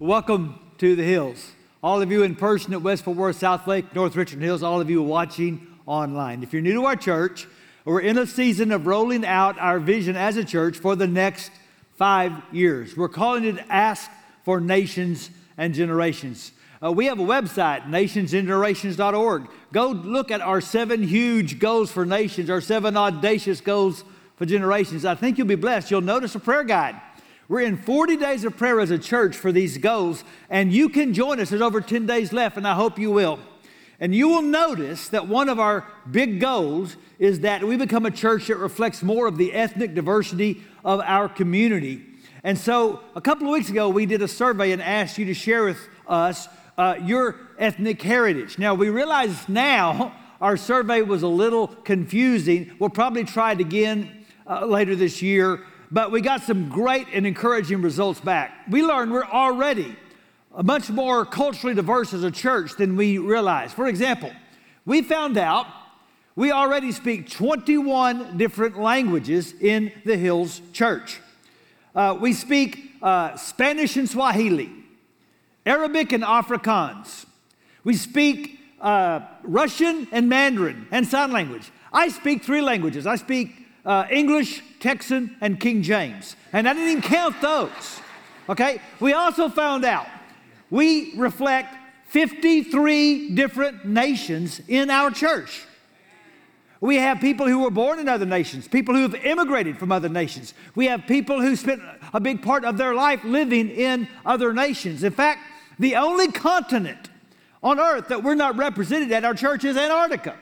Welcome to the Hills. All of you in person at West Fort Worth, Southlake, North Richland Hills, all of you watching online. If you're new to our church, we're in a season of rolling out our vision as a church for the next five years. We're calling it Ask for Nations and Generations. Uh, we have a website, nationsgenerations.org. Go look at our seven huge goals for nations, our seven audacious goals for generations. I think you'll be blessed. You'll notice a prayer guide. We're in 40 days of prayer as a church for these goals, and you can join us. There's over 10 days left, and I hope you will. And you will notice that one of our big goals is that we become a church that reflects more of the ethnic diversity of our community. And so, a couple of weeks ago, we did a survey and asked you to share with us uh, your ethnic heritage. Now, we realize now our survey was a little confusing. We'll probably try it again uh, later this year but we got some great and encouraging results back. We learned we're already much more culturally diverse as a church than we realized. For example, we found out we already speak 21 different languages in the Hills Church. Uh, we speak uh, Spanish and Swahili, Arabic and Afrikaans. We speak uh, Russian and Mandarin and sign language. I speak three languages. I speak uh, English, Texan, and King James. And I didn't even count those. Okay? We also found out we reflect 53 different nations in our church. We have people who were born in other nations, people who have immigrated from other nations. We have people who spent a big part of their life living in other nations. In fact, the only continent on earth that we're not represented at our church is Antarctica.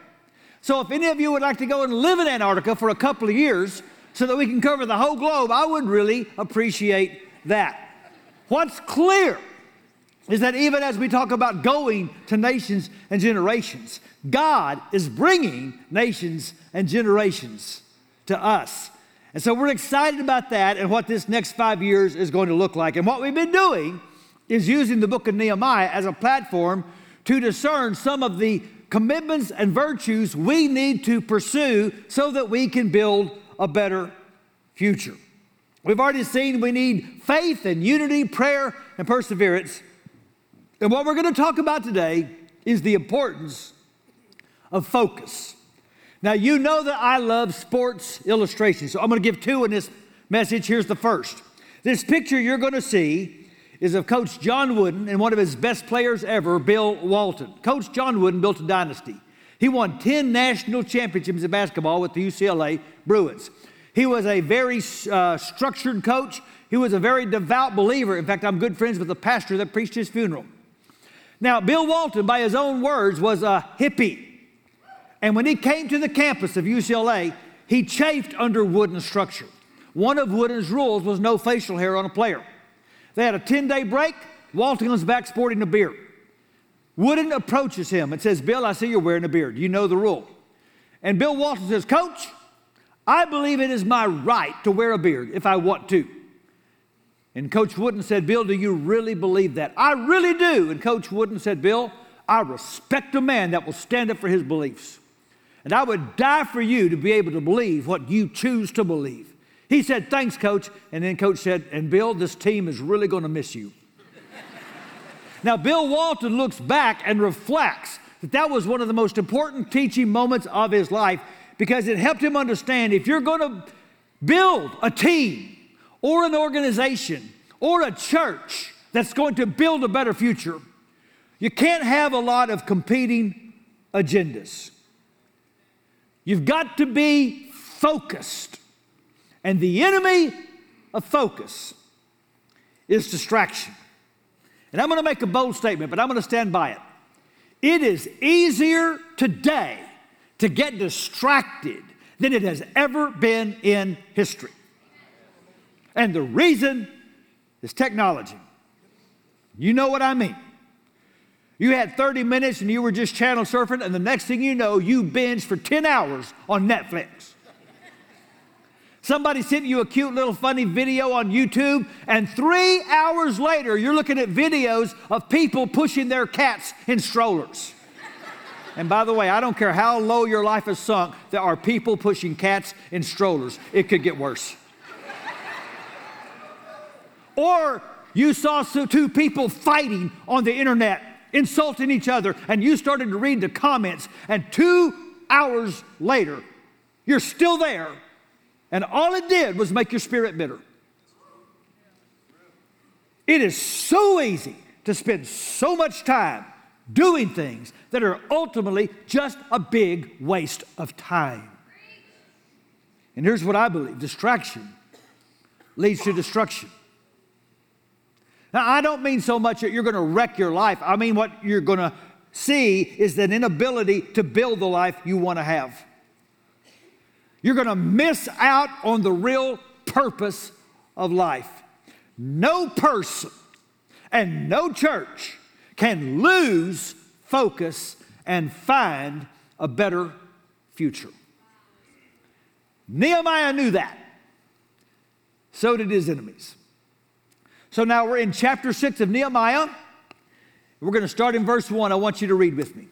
So if any of you would like to go and live in Antarctica for a couple of years so that we can cover the whole globe, I would really appreciate that. What's clear is that even as we talk about going to nations and generations, God is bringing nations and generations to us. And so we're excited about that and what this next five years is going to look like. And what we've been doing is using the book of Nehemiah as a platform to discern some of the commitments and virtues we need to pursue so that we can build a better future. We've already seen we need faith and unity, prayer and perseverance. And what we're going to talk about today is the importance of focus. Now, you know that I love sports illustrations, so I'm going to give two in this message. Here's the first. This picture you're going to see is of Coach John Wooden and one of his best players ever, Bill Walton. Coach John Wooden built a dynasty. He won 10 national championships in basketball with the UCLA Bruins. He was a very uh, structured coach. He was a very devout believer. In fact, I'm good friends with the pastor that preached his funeral. Now, Bill Walton, by his own words, was a hippie. And when he came to the campus of UCLA, he chafed under Wooden's structure. One of Wooden's rules was no facial hair on a player. They had a 10 day break. Walton comes back sporting a beard. Wooden approaches him and says, Bill, I see you're wearing a beard. You know the rule. And Bill Walton says, Coach, I believe it is my right to wear a beard if I want to. And Coach Wooden said, Bill, do you really believe that? I really do. And Coach Wooden said, Bill, I respect a man that will stand up for his beliefs. And I would die for you to be able to believe what you choose to believe. He said, Thanks, coach. And then coach said, And Bill, this team is really going to miss you. now, Bill Walton looks back and reflects that that was one of the most important teaching moments of his life because it helped him understand if you're going to build a team or an organization or a church that's going to build a better future, you can't have a lot of competing agendas. You've got to be focused. And the enemy of focus is distraction. And I'm going to make a bold statement, but I'm going to stand by it. It is easier today to get distracted than it has ever been in history. And the reason is technology. You know what I mean. You had 30 minutes and you were just channel surfing, and the next thing you know, you binged for 10 hours on Netflix. Somebody sent you a cute little funny video on YouTube, and three hours later, you're looking at videos of people pushing their cats in strollers. And by the way, I don't care how low your life has sunk, there are people pushing cats in strollers. It could get worse. or You saw two people fighting on the internet, insulting each other, and you started to read the comments, and two hours later, you're still there, and all it did was make your spirit bitter. It is so easy to spend so much time doing things that are ultimately just a big waste of time. And here's what I believe distraction leads to destruction. Now, I don't mean so much that you're going to wreck your life. I mean, what you're going to see is an inability to build the life you want to have. You're going to miss out on the real purpose of life. No person and no church can lose focus and find a better future. Nehemiah knew that. So did his enemies. So now we're in chapter 6 of Nehemiah. We're going to start in verse 1. I want you to read with me.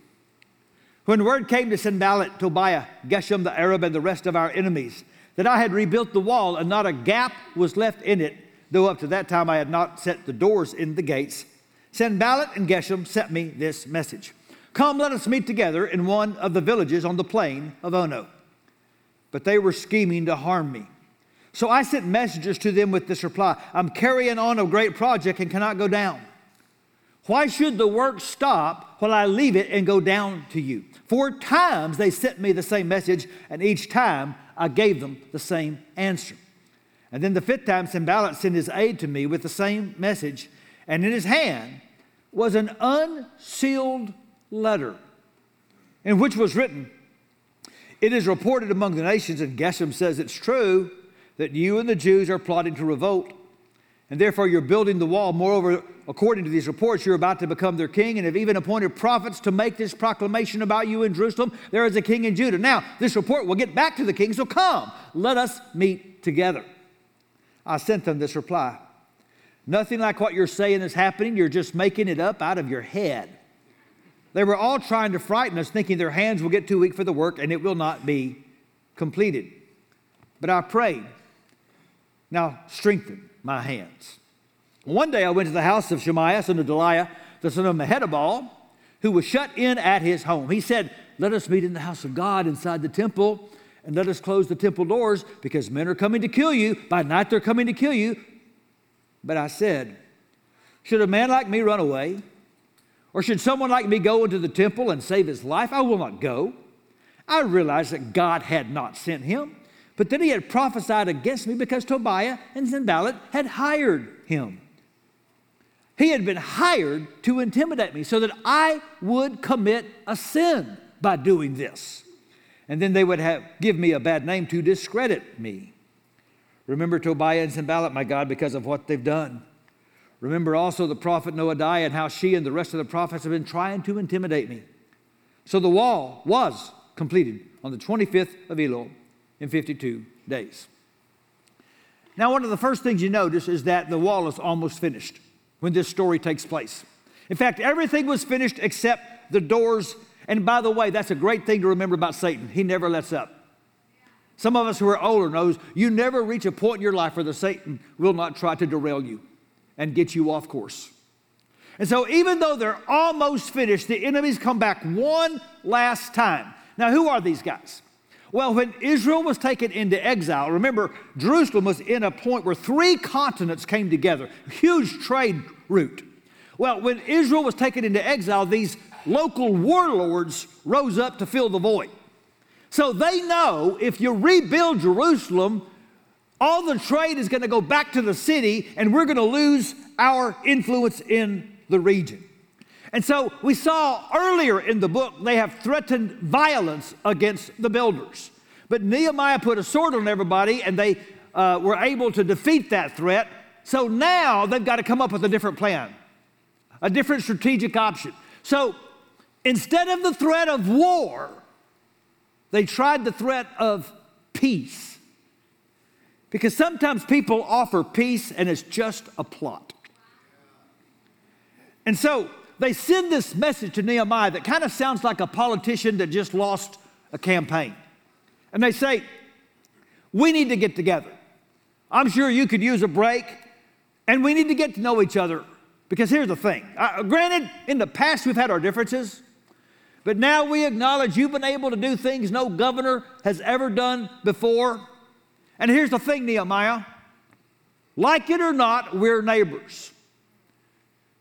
When word came to Sanballat, Tobiah, Geshem the Arab, and the rest of our enemies that I had rebuilt the wall and not a gap was left in it, though up to that time I had not set the doors in the gates, Sanballat and Geshem sent me this message Come, let us meet together in one of the villages on the plain of Ono. But they were scheming to harm me. So I sent messengers to them with this reply I'm carrying on a great project and cannot go down. Why should the work stop while I leave it and go down to you? Four times they sent me the same message, and each time I gave them the same answer. And then the fifth time, Sanballat sent his aide to me with the same message, and in his hand was an unsealed letter in which was written, It is reported among the nations, and Geshem says it's true that you and the Jews are plotting to revolt, and therefore you're building the wall. Moreover, according to these reports, you're about to become their king, and have even appointed prophets to make this proclamation about you in Jerusalem. There is a king in Judah. Now, this report will get back to the king, so come, let us meet together. I sent them this reply Nothing like what you're saying is happening, you're just making it up out of your head. They were all trying to frighten us, thinking their hands will get too weak for the work and it will not be completed. But I prayed now strengthen my hands. One day I went to the house of Shemaiah, son of Delaiah, the son of Mehetabel, who was shut in at his home. He said, Let us meet in the house of God inside the temple, and let us close the temple doors, because men are coming to kill you. By night they're coming to kill you. But I said, Should a man like me run away? Or should someone like me go into the temple and save his life? I will not go. I realized that God had not sent him. But then he had prophesied against me because Tobiah and Sanballat had hired him. He had been hired to intimidate me so that I would commit a sin by doing this. And then they would have, give me a bad name to discredit me. Remember Tobiah and Sanballat, my God, because of what they've done. Remember also the prophet Noadiah and how she and the rest of the prophets have been trying to intimidate me. So the wall was completed on the 25th of Elul in 52 days. Now, one of the first things you notice is that the wall is almost finished when this story takes place. In fact, everything was finished except the doors. And by the way, that's a great thing to remember about Satan. He never lets up. Some of us who are older knows you never reach a point in your life where the Satan will not try to derail you and get you off course. And so even though they're almost finished, the enemies come back one last time. Now, who are these guys? Well, when Israel was taken into exile, remember, Jerusalem was in a point where three continents came together, huge trade route. Well, when Israel was taken into exile, these local warlords rose up to fill the void. So they know if you rebuild Jerusalem, all the trade is going to go back to the city and we're going to lose our influence in the region. And so we saw earlier in the book, they have threatened violence against the builders. But Nehemiah put a sword on everybody and they uh, were able to defeat that threat. So now they've got to come up with a different plan, a different strategic option. So instead of the threat of war, they tried the threat of peace. Because sometimes people offer peace and it's just a plot. And so they send this message to Nehemiah that kind of sounds like a politician that just lost a campaign. And they say, We need to get together. I'm sure you could use a break. And we need to get to know each other because here's the thing. Uh, granted, in the past we've had our differences, but now we acknowledge you've been able to do things no governor has ever done before. And here's the thing, Nehemiah like it or not, we're neighbors.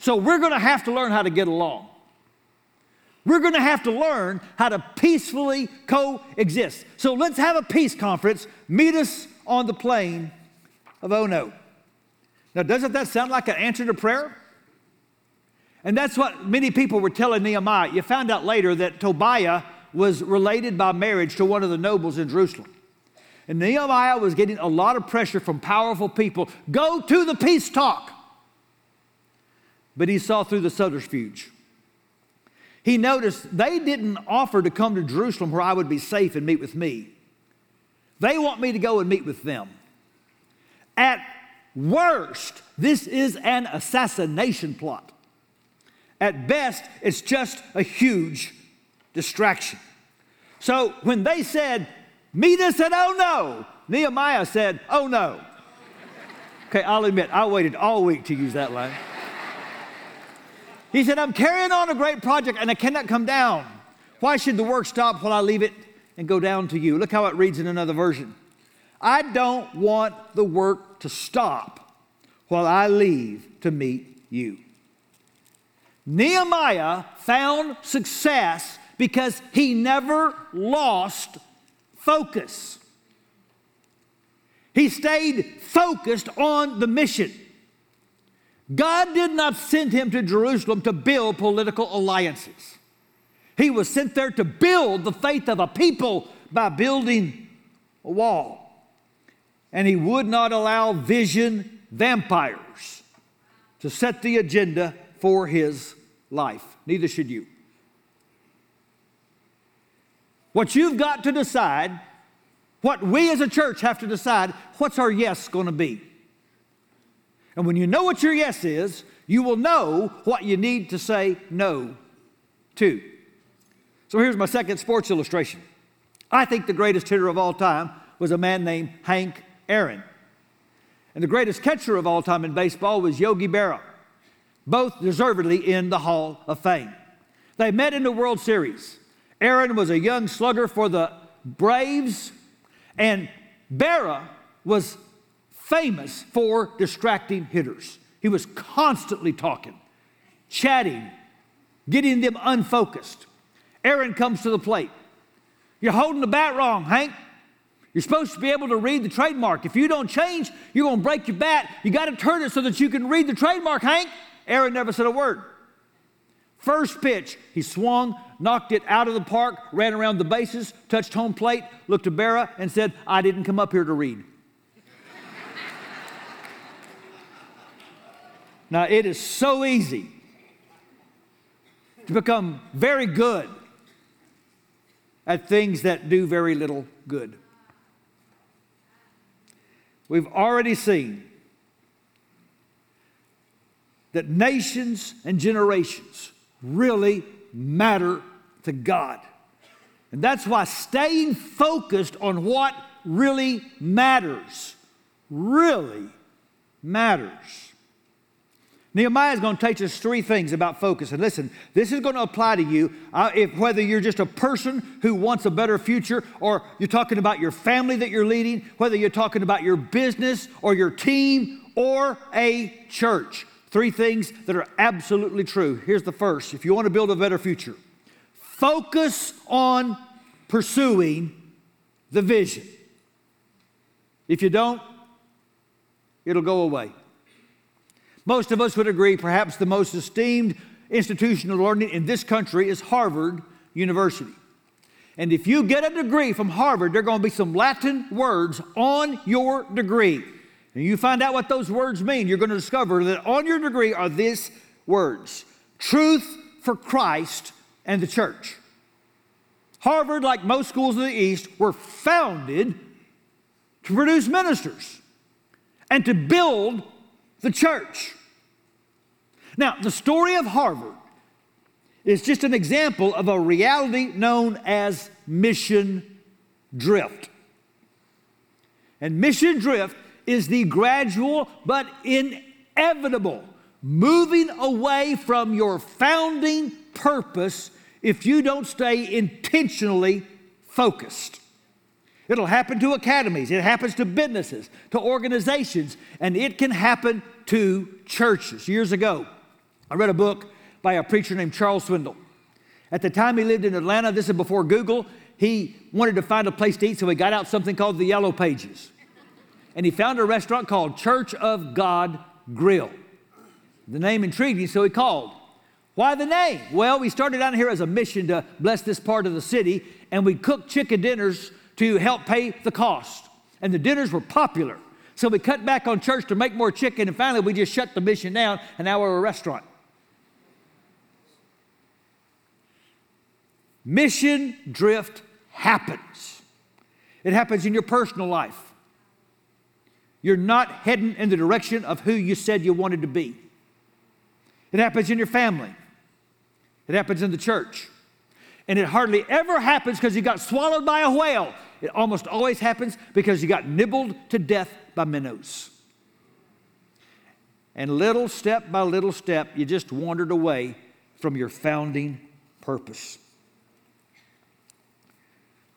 So we're going to have to learn how to get along. We're going to have to learn how to peacefully coexist. So let's have a peace conference. Meet us on the plain of Ono. Now, doesn't that sound like an answer to prayer? And that's what many people were telling Nehemiah. You found out later that Tobiah was related by marriage to one of the nobles in Jerusalem. And Nehemiah was getting a lot of pressure from powerful people go to the peace talk. But he saw through the subterfuge. He noticed they didn't offer to come to Jerusalem where I would be safe and meet with me. They want me to go and meet with them. At worst, this is an assassination plot. At best, it's just a huge distraction. So when they said, Meet us at oh no, Nehemiah said, Oh no. Okay, I'll admit, I waited all week to use that line. He said, I'm carrying on a great project and I cannot come down. Why should the work stop while I leave it and go down to you? Look how it reads in another version. I don't want the work to stop while I leave to meet you. Nehemiah found success because he never lost focus. He stayed focused on the mission. God did not send him to Jerusalem to build political alliances. He was sent there to build the faith of a people by building a wall. And he would not allow vision vampires to set the agenda for his life. Neither should you. What you've got to decide, what we as a church have to decide, what's our yes going to be? And when you know what your yes is, you will know what you need to say no to. So here's my second sports illustration. I think the greatest hitter of all time was a man named Hank Aaron. And the greatest catcher of all time in baseball was Yogi Berra, both deservedly in the Hall of Fame. They met in the World Series. Aaron was a young slugger for the Braves, and Berra was famous for distracting hitters. He was constantly talking, chatting, getting them unfocused. Aaron comes to the plate. You're holding the bat wrong, Hank. You're supposed to be able to read the trademark. If you don't change, you're going to break your bat. You got to turn it so that you can read the trademark, Hank. Aaron never said a word. First pitch, he swung, knocked it out of the park, ran around the bases, touched home plate, looked at Berra, and said, I didn't come up here to read. Now, it is so easy to become very good at things that do very little good. We've already seen that nations and generations really matter to God. And that's why staying focused on what really matters really matters. Nehemiah is going to teach us three things about focus. And listen, this is going to apply to you uh, if, whether you're just a person who wants a better future, or you're talking about your family that you're leading, whether you're talking about your business or your team or a church. Three things that are absolutely true. Here's the first if you want to build a better future, focus on pursuing the vision. If you don't, it'll go away. Most of us would agree perhaps the most esteemed institution of learning in this country is Harvard University. And if you get a degree from Harvard, there are going to be some Latin words on your degree. And you find out what those words mean, you're going to discover that on your degree are these words truth for Christ and the church. Harvard, like most schools in the East, were founded to produce ministers and to build the church. Now, the story of Harvard is just an example of a reality known as mission drift. And mission drift is the gradual but inevitable moving away from your founding purpose if you don't stay intentionally focused. It'll happen to academies, it happens to businesses, to organizations, and it can happen to churches. Years ago, I read a book by a preacher named Charles Swindoll. At the time he lived in Atlanta, this is before Google, he wanted to find a place to eat, so he got out something called the Yellow Pages. And he found a restaurant called Church of God Grill. The name intrigued him, so he called. Why the name? Well, we started out here as a mission to bless this part of the city, and we cooked chicken dinners to help pay the cost. And the dinners were popular. So we cut back on church to make more chicken, and finally we just shut the mission down, and now we're a restaurant. Mission drift happens. It happens in your personal life. You're not heading in the direction of who you said you wanted to be. It happens in your family. It happens in the church. And it hardly ever happens because you got swallowed by a whale. It almost always happens because you got nibbled to death by minnows. And little step by little step, you just wandered away from your founding purpose.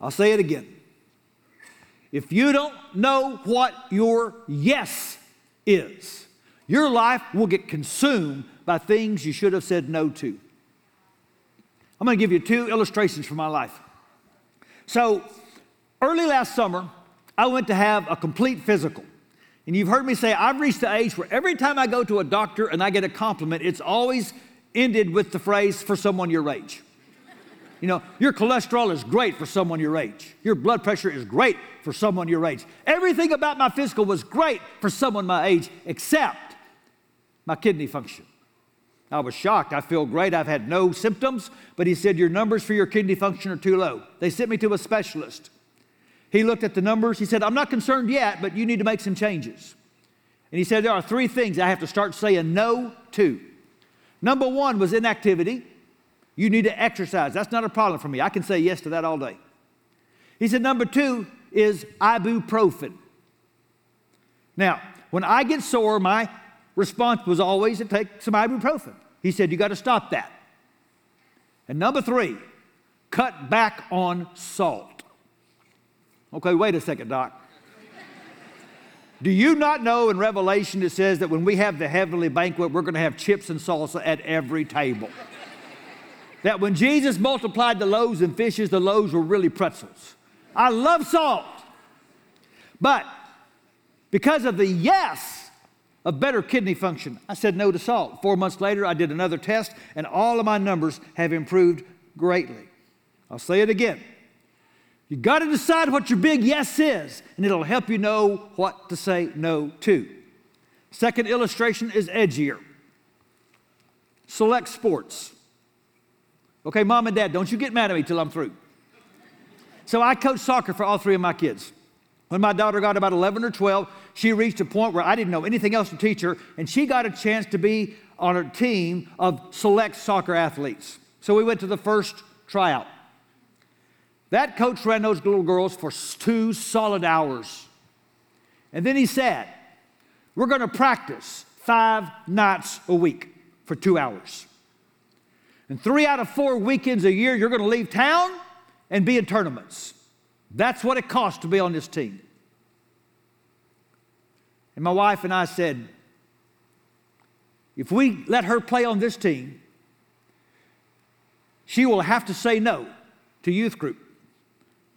I'll say it again. If you don't know what your yes is, your life will get consumed by things you should have said no to. I'm going to give you two illustrations from my life. So, early last summer, I went to have a complete physical. And you've heard me say, I've reached the age where every time I go to a doctor and I get a compliment, it's always ended with the phrase, for someone your age. You know, your cholesterol is great for someone your age. Your blood pressure is great for someone your age. Everything about my physical was great for someone my age, except my kidney function. I was shocked. I feel great. I've had no symptoms, but he said, Your numbers for your kidney function are too low. They sent me to a specialist. He looked at the numbers. He said, I'm not concerned yet, but you need to make some changes. And he said, There are three things I have to start saying no to. Number one was inactivity. You need to exercise. That's not a problem for me. I can say yes to that all day. He said, Number two is ibuprofen. Now, when I get sore, my response was always to take some ibuprofen. He said, You got to stop that. And number three, cut back on salt. Okay, wait a second, Doc. Do you not know in Revelation it says that when we have the heavenly banquet, we're going to have chips and salsa at every table? That when Jesus multiplied the loaves and fishes, the loaves were really pretzels. I love salt. But because of the yes of better kidney function. I said no to salt. Four months later, I did another test, and all of my numbers have improved greatly. I'll say it again. You got to decide what your big yes is, and it'll help you know what to say no to. Second illustration is edgier. Select sports. Okay, mom and dad, don't you get mad at me till I'm through. So I coach soccer for all three of my kids. When my daughter got about 11 or 12, she reached a point where I didn't know anything else to teach her, and she got a chance to be on a team of select soccer athletes. So we went to the first tryout. That coach ran those little girls for two solid hours. And then he said, We're going to practice five nights a week for two hours. And three out of four weekends a year, you're going to leave town and be in tournaments. That's what it costs to be on this team. And my wife and I said, if we let her play on this team, she will have to say no to youth group,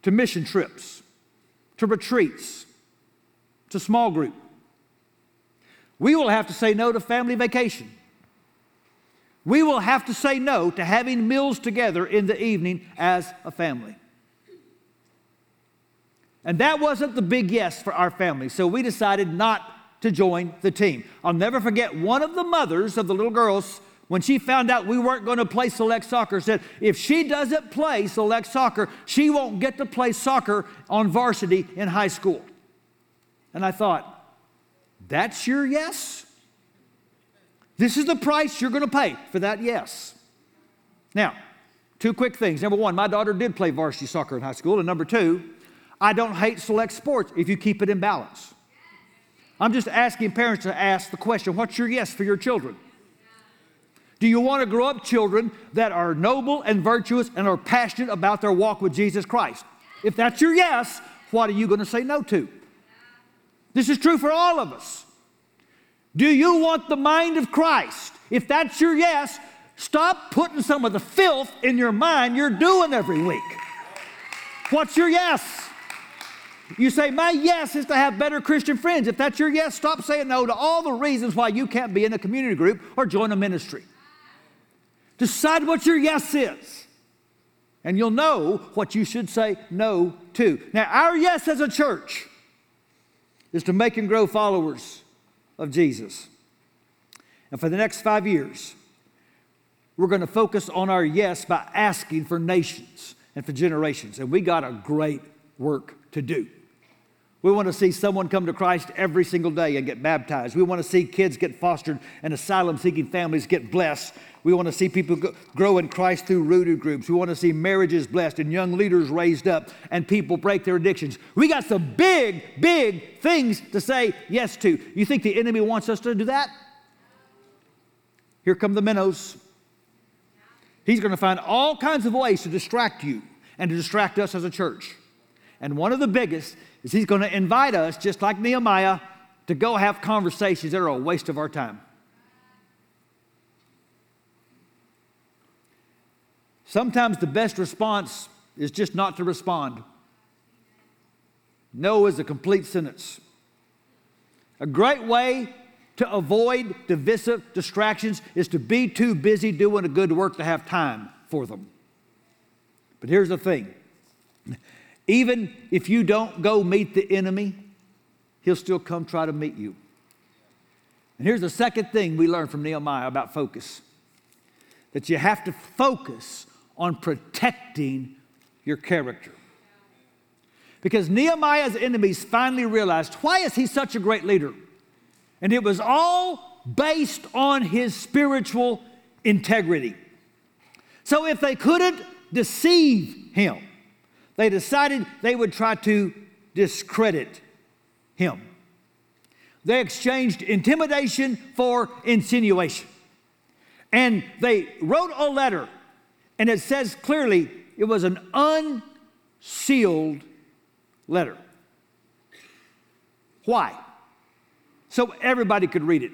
to mission trips, to retreats, to small group. We will have to say no to family vacation. We will have to say no to having meals together in the evening as a family. And that wasn't the big yes for our family, so we decided not to join the team. I'll never forget one of the mothers of the little girls when she found out we weren't going to play select soccer said if she doesn't play select soccer she won't get to play soccer on varsity in high school and i thought that's your yes this is the price you're going to pay for that yes now two quick things number one my daughter did play varsity soccer in high school and number two I don't hate select sports if you keep it in balance. I'm just asking parents to ask the question what's your yes for your children? Do you want to grow up children that are noble and virtuous and are passionate about their walk with Jesus Christ? If that's your yes, what are you going to say no to? This is true for all of us. Do you want the mind of Christ? If that's your yes, stop putting some of the filth in your mind you're doing every week. What's your yes? You say, My yes is to have better Christian friends. If that's your yes, stop saying no to all the reasons why you can't be in a community group or join a ministry. Decide what your yes is, and you'll know what you should say no to. Now, our yes as a church is to make and grow followers of Jesus. And for the next five years, we're going to focus on our yes by asking for nations and for generations. And we got a great work to do. We want to see someone come to Christ every single day and get baptized. We want to see kids get fostered and asylum seeking families get blessed. We want to see people grow in Christ through rooted groups. We want to see marriages blessed and young leaders raised up and people break their addictions. We got some big, big things to say yes to. You think the enemy wants us to do that? Here come the minnows. He's going to find all kinds of ways to distract you and to distract us as a church. And one of the biggest is he's going to invite us, just like Nehemiah, to go have conversations that are a waste of our time. Sometimes the best response is just not to respond. No is a complete sentence. A great way to avoid divisive distractions is to be too busy doing a good work to have time for them. But here's the thing even if you don't go meet the enemy, he'll still come try to meet you. And here's the second thing we learn from Nehemiah about focus that you have to focus on protecting your character. Because Nehemiah's enemies finally realized why is he such a great leader? And it was all based on his spiritual integrity. So if they couldn't deceive him, they decided they would try to discredit him. They exchanged intimidation for insinuation. And they wrote a letter and it says clearly it was an unsealed letter. Why? So everybody could read it.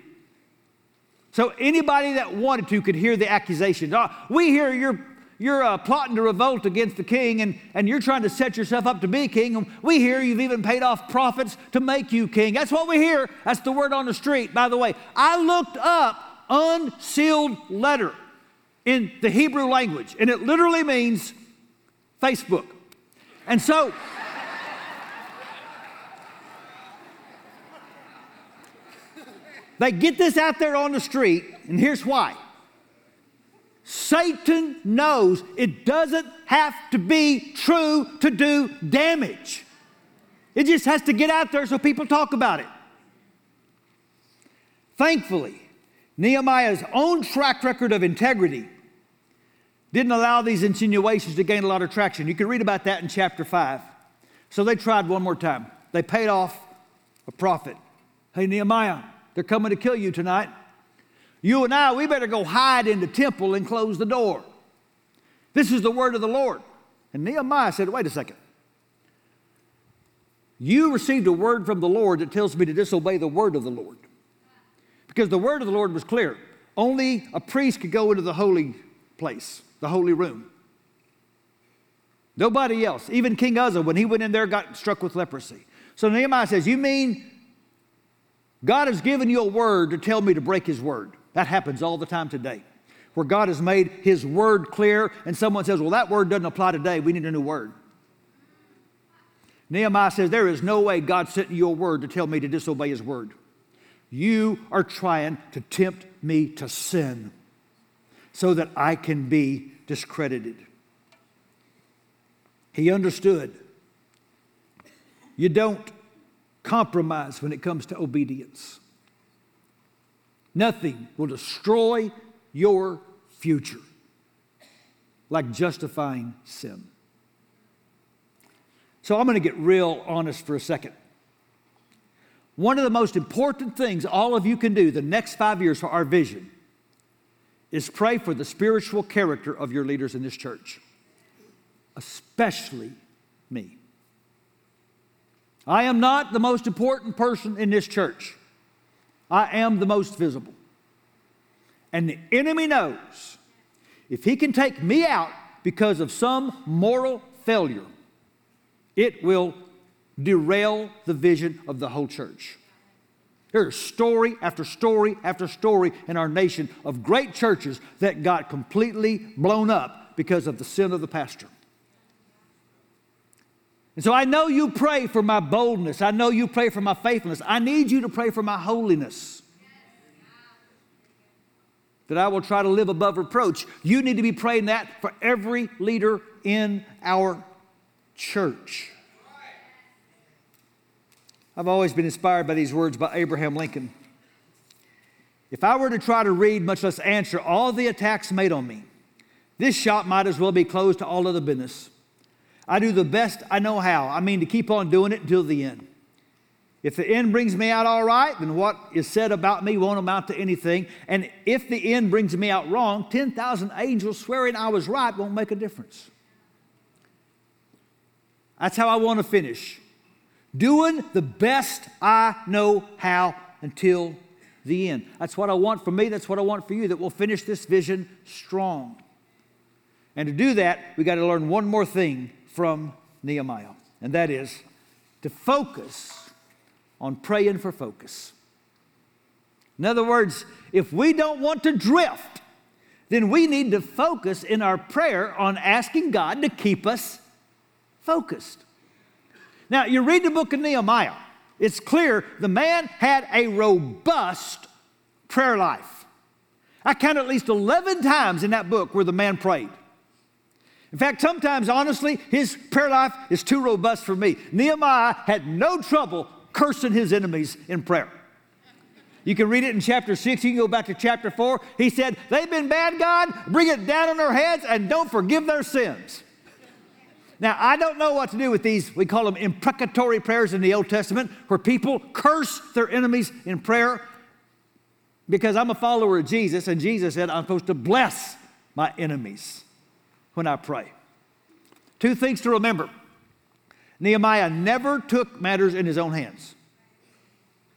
So anybody that wanted to could hear the accusations. Oh, we hear you're, you're uh, plotting to revolt against the king and, and you're trying to set yourself up to be king. And we hear you've even paid off prophets to make you king. That's what we hear. That's the word on the street. By the way, I looked up unsealed letter in the Hebrew language, and it literally means Facebook. And so, they get this out there on the street, and here's why. Satan knows it doesn't have to be true to do damage. It just has to get out there so people talk about it. Thankfully, Nehemiah's own track record of integrity didn't allow these insinuations to gain a lot of traction. You can read about that in chapter 5. So they tried one more time. They paid off a prophet. Hey, Nehemiah, they're coming to kill you tonight. You and I, we better go hide in the temple and close the door. This is the word of the Lord. And Nehemiah said, Wait a second. You received a word from the Lord that tells me to disobey the word of the Lord. Because the word of the Lord was clear. Only a priest could go into the holy place the holy room. Nobody else. Even King Uzzah, when he went in there, got struck with leprosy. So Nehemiah says, You mean God has given you a word to tell me to break his word? That happens all the time today, where God has made his word clear, and someone says, Well, that word doesn't apply today. We need a new word. Nehemiah says, There is no way God sent you a word to tell me to disobey his word. You are trying to tempt me to sin so that I can be discredited. He understood. You don't compromise when it comes to obedience. Nothing will destroy your future like justifying sin. So I'm going to get real honest for a second. one of the most important things all of you can do the next five years for our vision is pray for the spiritual character of your leaders in this church, especially me. I am not the most important person in this church. I am the most visible. And the enemy knows if he can take me out because of some moral failure, it will derail the vision of the whole church. There's story after story after story in our nation of great churches that got completely blown up because of the sin of the pastor. And so I know you pray for my boldness. I know you pray for my faithfulness. I need you to pray for my holiness. That I will try to live above reproach. You need to be praying that for every leader in our church. I've always been inspired by these words by Abraham Lincoln. If I were to try to read, much less answer, all the attacks made on me, this shop might as well be closed to all other business. I do the best I know how. I mean, to keep on doing it until the end. If the end brings me out all right, then what is said about me won't amount to anything. And if the end brings me out wrong, 10,000 angels swearing I was right won't make a difference. That's how I want to finish. Doing the best I know how until the end. That's what I want for me. That's what I want for you, that we'll finish this vision strong. And to do that, we got to learn one more thing from Nehemiah, and that is to focus on praying for focus. In other words, if we don't want to drift, then we need to focus in our prayer on asking God to keep us focused. Now, you read the book of Nehemiah, it's clear the man had a robust prayer life. I count at least 11 times in that book where the man prayed. In fact, sometimes, honestly, his prayer life is too robust for me. Nehemiah had no trouble cursing his enemies in prayer. You can read it in chapter 6. You can go back to chapter 4. He said, They've been bad, God. Bring it down on their heads and don't forgive their sins. Now, I don't know what to do with these, we call them imprecatory prayers in the Old Testament, where people curse their enemies in prayer because I'm a follower of Jesus, and Jesus said, I'm supposed to bless my enemies when I pray. Two things to remember Nehemiah never took matters in his own hands.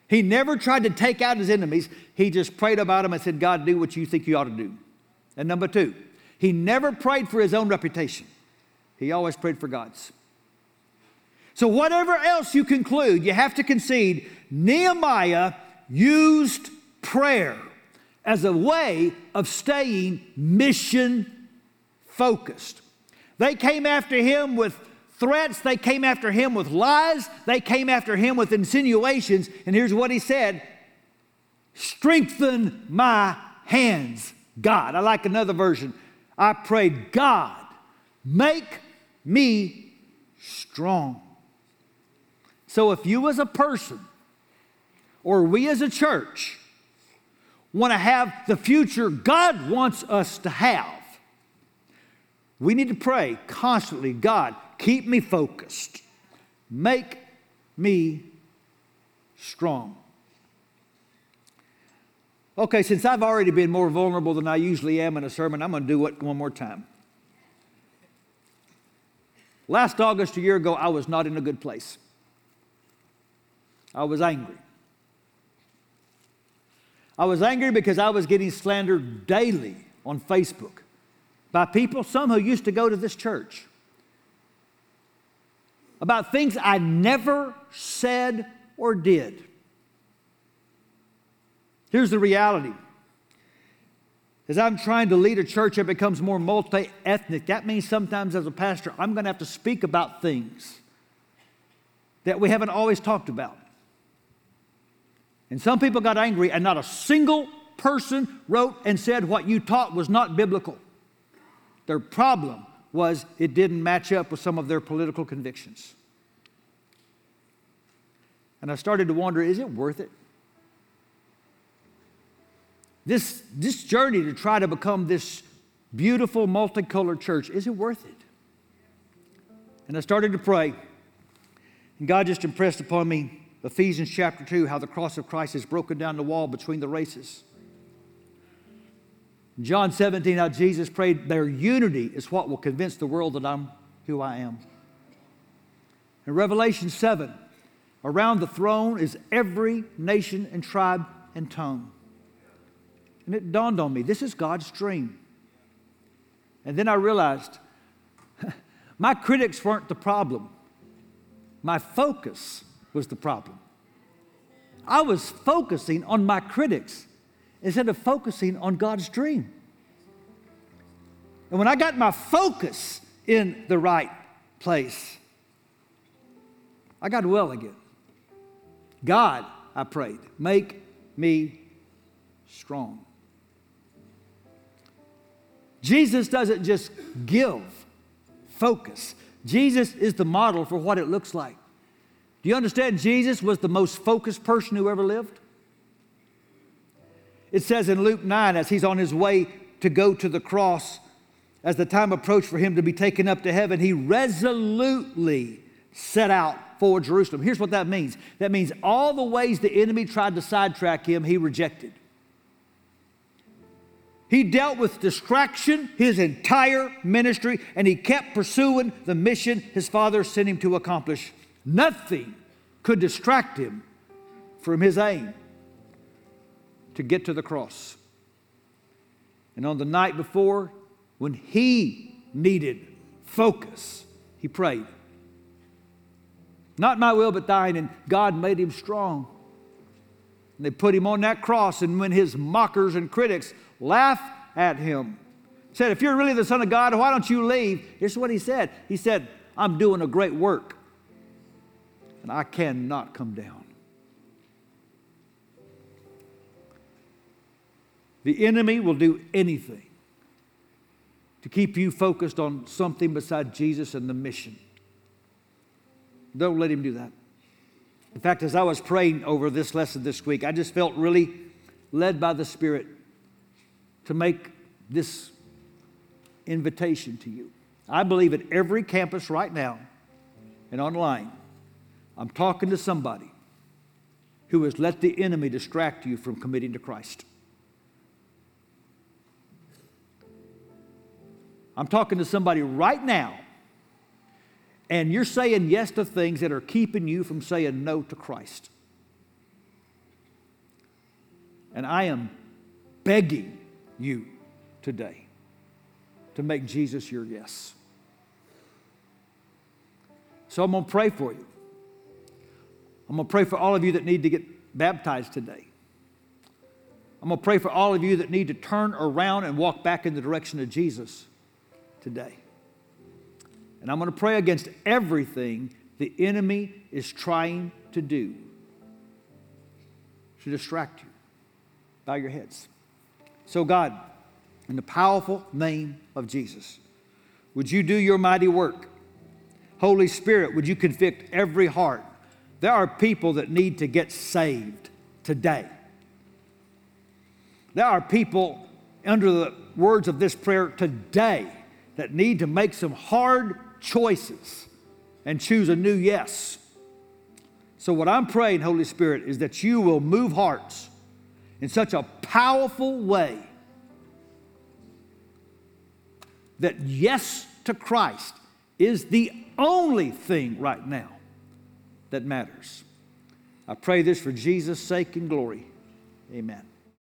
He never tried to take out his enemies. He just prayed about them and said, God, do what you think you ought to do. And number two, he never prayed for his own reputation. He always prayed for God's. So, whatever else you conclude, you have to concede Nehemiah used prayer as a way of staying mission focused. They came after him with threats, they came after him with lies, they came after him with insinuations. And here's what he said Strengthen my hands, God. I like another version. I prayed, God, make me strong. So if you as a person or we as a church want to have the future God wants us to have, we need to pray constantly God, keep me focused, make me strong. Okay, since I've already been more vulnerable than I usually am in a sermon, I'm going to do it one more time. Last August, a year ago, I was not in a good place. I was angry. I was angry because I was getting slandered daily on Facebook by people, some who used to go to this church, about things I never said or did. Here's the reality. As I'm trying to lead a church that becomes more multi ethnic, that means sometimes as a pastor, I'm going to have to speak about things that we haven't always talked about. And some people got angry, and not a single person wrote and said what you taught was not biblical. Their problem was it didn't match up with some of their political convictions. And I started to wonder is it worth it? This, this journey to try to become this beautiful, multicolored church, is it worth it? And I started to pray, and God just impressed upon me Ephesians chapter 2, how the cross of Christ has broken down the wall between the races. John 17, how Jesus prayed, their unity is what will convince the world that I'm who I am. In Revelation 7, around the throne is every nation and tribe and tongue. And it dawned on me this is God's dream. And then I realized my critics weren't the problem, my focus was the problem. I was focusing on my critics instead of focusing on God's dream. And when I got my focus in the right place, I got well again. God, I prayed, make me strong. Jesus doesn't just give focus, Jesus is the model for what it looks like. Do you understand? Jesus was the most focused person who ever lived. It says in Luke 9, as he's on his way to go to the cross, as the time approached for him to be taken up to heaven, he resolutely set out for Jerusalem. Here's what that means that means all the ways the enemy tried to sidetrack him, he rejected. He dealt with distraction his entire ministry, and he kept pursuing the mission his father sent him to accomplish. Nothing could distract him from his aim to get to the cross. And on the night before, when he needed focus, he prayed. Not my will, but thine. And God made him strong. And they put him on that cross. And when his mockers and critics laughed at him, said, If you're really the Son of God, why don't you leave? Here's what he said He said, I'm doing a great work, and I cannot come down. The enemy will do anything to keep you focused on something beside Jesus and the mission. Don't let him do that. In fact, as I was praying over this lesson this week, I just felt really led by the Spirit to make this invitation to you. I believe at every campus right now and online, I'm talking to somebody who has let the enemy distract you from committing to Christ. I'm talking to somebody right now, and you're saying yes to things that are keeping you from saying no to Christ. And I am begging you today to make Jesus your yes. So I'm going to pray for you. I'm going to pray for all of you that need to get baptized today. I'm going to pray for all of you that need to turn around and walk back in the direction of Jesus today. And I'm going to pray against everything the enemy is trying to do to distract you. Bow your heads. So, God, in the powerful name of Jesus, would you do your mighty work? Holy Spirit, would you convict every heart? There are people that need to get saved today. There are people under the words of this prayer today that need to make some hard choices and choose a new yes. So, what I'm praying, Holy Spirit, is that you will move hearts in such a powerful way that yes to Christ is the only thing right now that matters. I pray this for Jesus' sake and glory. Amen.